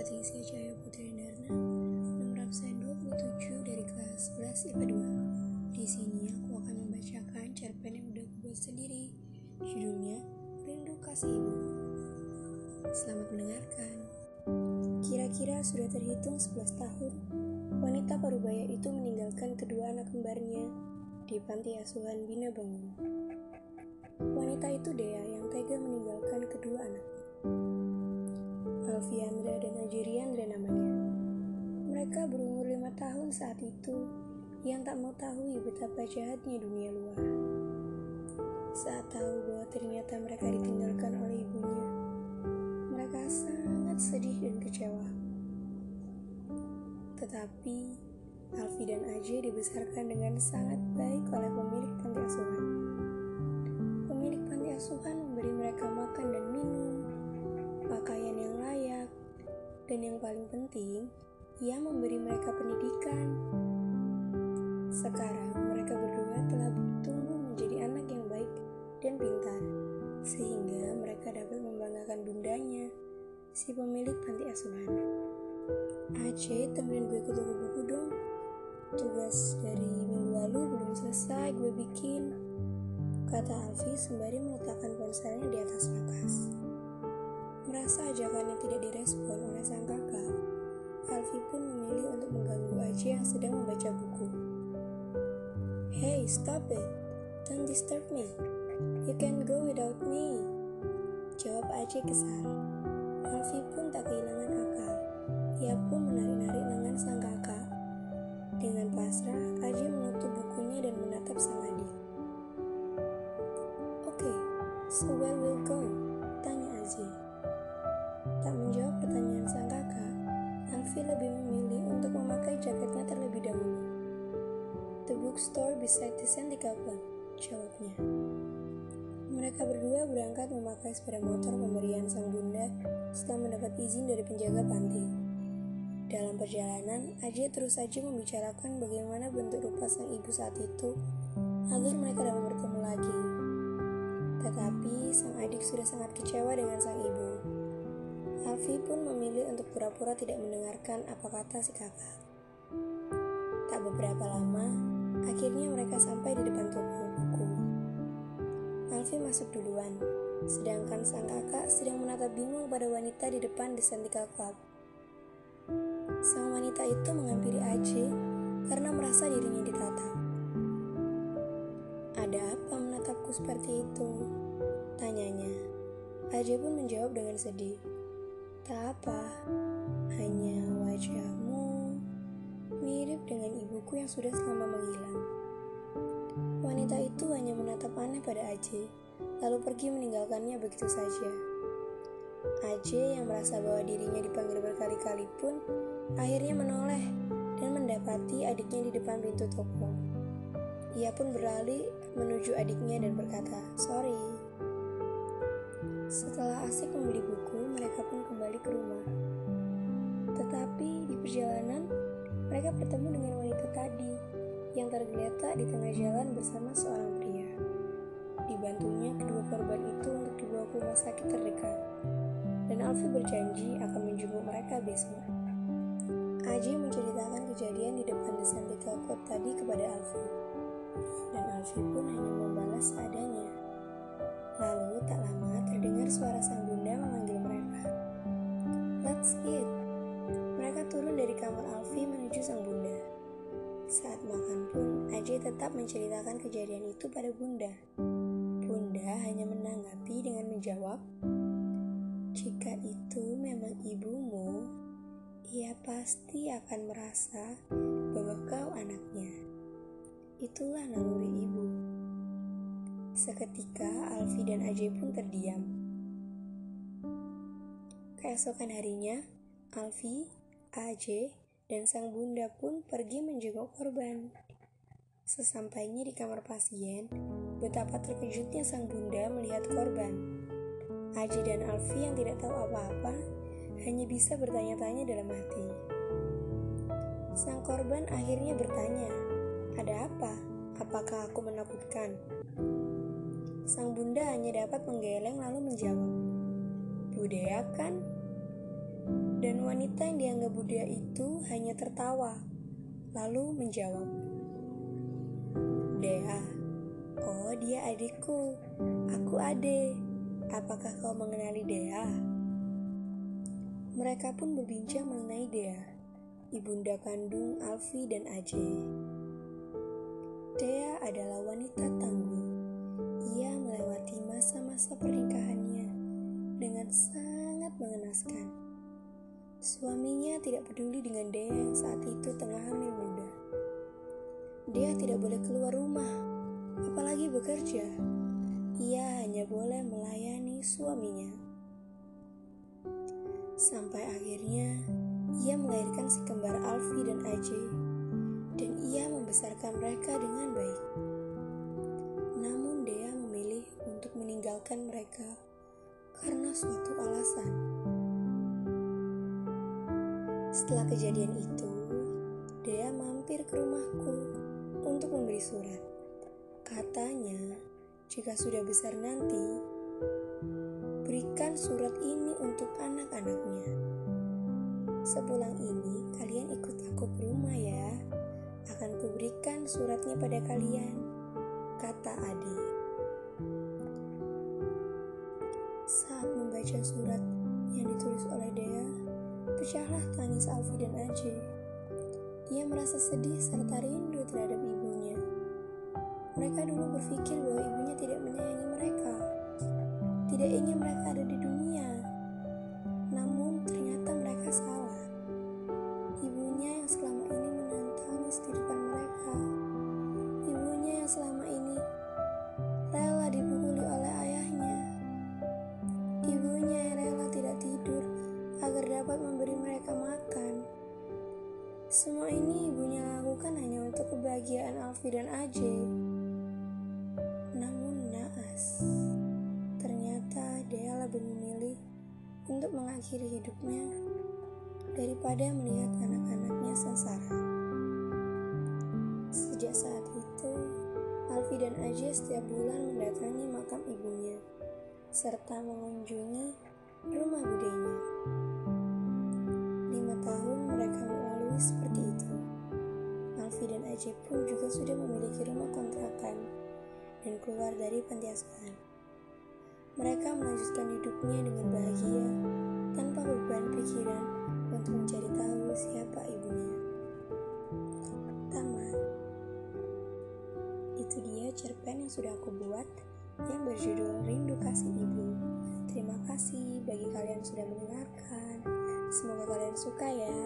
Patricia Cahaya Putri Darna, nomor absen 27 dari kelas 11 IPA 2. Di sini aku akan membacakan cerpen yang udah aku buat sendiri. Judulnya Rindu Kasih. Selamat mendengarkan. Kira-kira sudah terhitung 11 tahun, wanita parubaya itu meninggalkan kedua anak kembarnya di panti asuhan Bina Bangun. Wanita itu Dea yang tega meninggalkan kedua anaknya. Alfiandra dan Ajiriandra namanya. Mereka berumur lima tahun saat itu, yang tak mau tahu betapa jahatnya dunia luar. Saat tahu bahwa ternyata mereka ditinggalkan oleh ibunya, mereka sangat sedih dan kecewa. Tetapi, Alfi dan Aje dibesarkan dengan sangat baik oleh pemilik panti asuhan. Pemilik panti asuhan memberi mereka makan dan minum, pakaian yang layak, dan yang paling penting, ia memberi mereka pendidikan. Sekarang mereka berdua telah tumbuh menjadi anak yang baik dan pintar, sehingga mereka dapat membanggakan bundanya, si pemilik panti asuhan. Aceh, temenin gue ke toko buku dong. Tugas dari minggu lalu belum selesai gue bikin. Kata Alfi sembari meletakkan ponselnya di atas vakas. Merasa ajakannya tidak direspon yang sedang membaca buku. Hey, stop it. Don't disturb me. You can go without me. Jawab Aji kesal. Alfi pun tak kehilangan akal. Ia pun menarik-narik lengan sang kakak. Dengan pasrah, Aji menutup bukunya dan menatap sang adik. Oke, okay, so where will go? Tanya Aji. Bookstore beside the Santika Club, jawabnya. Mereka berdua berangkat memakai sepeda motor pemberian sang bunda setelah mendapat izin dari penjaga panti. Dalam perjalanan, Aji terus saja membicarakan bagaimana bentuk rupa sang ibu saat itu agar mereka dapat bertemu lagi. Tetapi sang adik sudah sangat kecewa dengan sang ibu. Alfi pun memilih untuk pura-pura tidak mendengarkan apa kata si kakak. Tak beberapa lama, akhirnya mereka sampai di depan toko buku. Alfi masuk duluan, sedangkan sang kakak sedang menatap bingung pada wanita di depan The Sentical Club. Sang wanita itu menghampiri Aje karena merasa dirinya ditatap. Ada apa menatapku seperti itu? Tanyanya. Aje pun menjawab dengan sedih. Tak apa, hanya ibuku yang sudah lama menghilang. Wanita itu hanya menatap aneh pada Aje, lalu pergi meninggalkannya begitu saja. Aje yang merasa bahwa dirinya dipanggil berkali-kali pun akhirnya menoleh dan mendapati adiknya di depan pintu toko. Ia pun beralih menuju adiknya dan berkata, "Sorry." Setelah asik membeli buku, mereka pun kembali ke rumah. Tetapi di perjalanan, mereka bertemu dengan wanita tadi yang tergeletak di tengah jalan bersama seorang pria. Dibantunya kedua korban itu untuk dibawa ke rumah sakit terdekat. Dan Alfi berjanji akan menjenguk mereka besok. Aji menceritakan kejadian di depan desain Club tadi kepada Alfi. Dan Alfi pun hanya membalas seadanya. Lalu tak lama terdengar suara sang bunda memanggil mereka. Let's eat. Mereka turun dari kamar Alfi menuju sang bunda. Saat makan pun, Aji tetap menceritakan kejadian itu pada bunda. Bunda hanya menanggapi dengan menjawab, jika itu memang ibumu, ia pasti akan merasa bahwa kau anaknya. Itulah naluri ibu. Seketika Alfi dan Ajay pun terdiam. Keesokan harinya, Alfi, Ajay, dan sang bunda pun pergi menjenguk korban. Sesampainya di kamar pasien, betapa terkejutnya sang bunda melihat korban. Ajay dan Alfi yang tidak tahu apa-apa hanya bisa bertanya-tanya dalam hati. Sang korban akhirnya bertanya, "Ada apa? Apakah aku menakutkan?" Sang bunda hanya dapat menggeleng lalu menjawab, "Budaya kan?" Dan wanita yang dianggap Buddha itu hanya tertawa, lalu menjawab, Dea, oh dia adikku, aku ade. Apakah kau mengenali Dea? Mereka pun berbincang mengenai Dea, ibunda kandung Alfi dan Aje. Dea adalah wanita tangguh. Ia melewati masa-masa pernikahannya dengan sangat mengenaskan. Suaminya tidak peduli dengan Dea yang saat itu tengah hamil muda. Dia tidak boleh keluar rumah, apalagi bekerja. Ia hanya boleh melayani suaminya. Sampai akhirnya ia melahirkan si kembar Alfi dan Aje, dan ia membesarkan mereka dengan baik. Namun Dea memilih untuk meninggalkan mereka karena suatu alasan. Setelah kejadian itu, Dea mampir ke rumahku untuk memberi surat. Katanya, jika sudah besar nanti, berikan surat ini untuk anak-anaknya. Sepulang ini, kalian ikut aku ke rumah ya. Akan kuberikan suratnya pada kalian, kata Adi. Saat membaca surat yang ditulis oleh Dea, pecahlah tangis Alfi dan Aje. Ia merasa sedih serta rindu terhadap ibunya. Mereka dulu berpikir bahwa ibunya tidak menyayangi mereka, tidak ingin mereka ada di dunia. Namun ternyata mereka salah. Ibunya yang kebahagiaan Alfi dan Aje. Namun naas, ternyata dia lebih memilih untuk mengakhiri hidupnya daripada melihat anak-anaknya sengsara. Sejak saat itu, Alfi dan Aje setiap bulan mendatangi makam ibunya, serta mengunjungi rumah budenya. Lima tahun mereka melalui seperti itu. Alfi dan Aje pun juga sudah memiliki rumah kontrakan dan keluar dari panti asuhan. Mereka melanjutkan hidupnya dengan bahagia tanpa beban pikiran untuk mencari tahu siapa ibunya. Tamat. Itu dia cerpen yang sudah aku buat yang berjudul Rindu Kasih Ibu. Terima kasih bagi kalian yang sudah mendengarkan. Semoga kalian suka ya.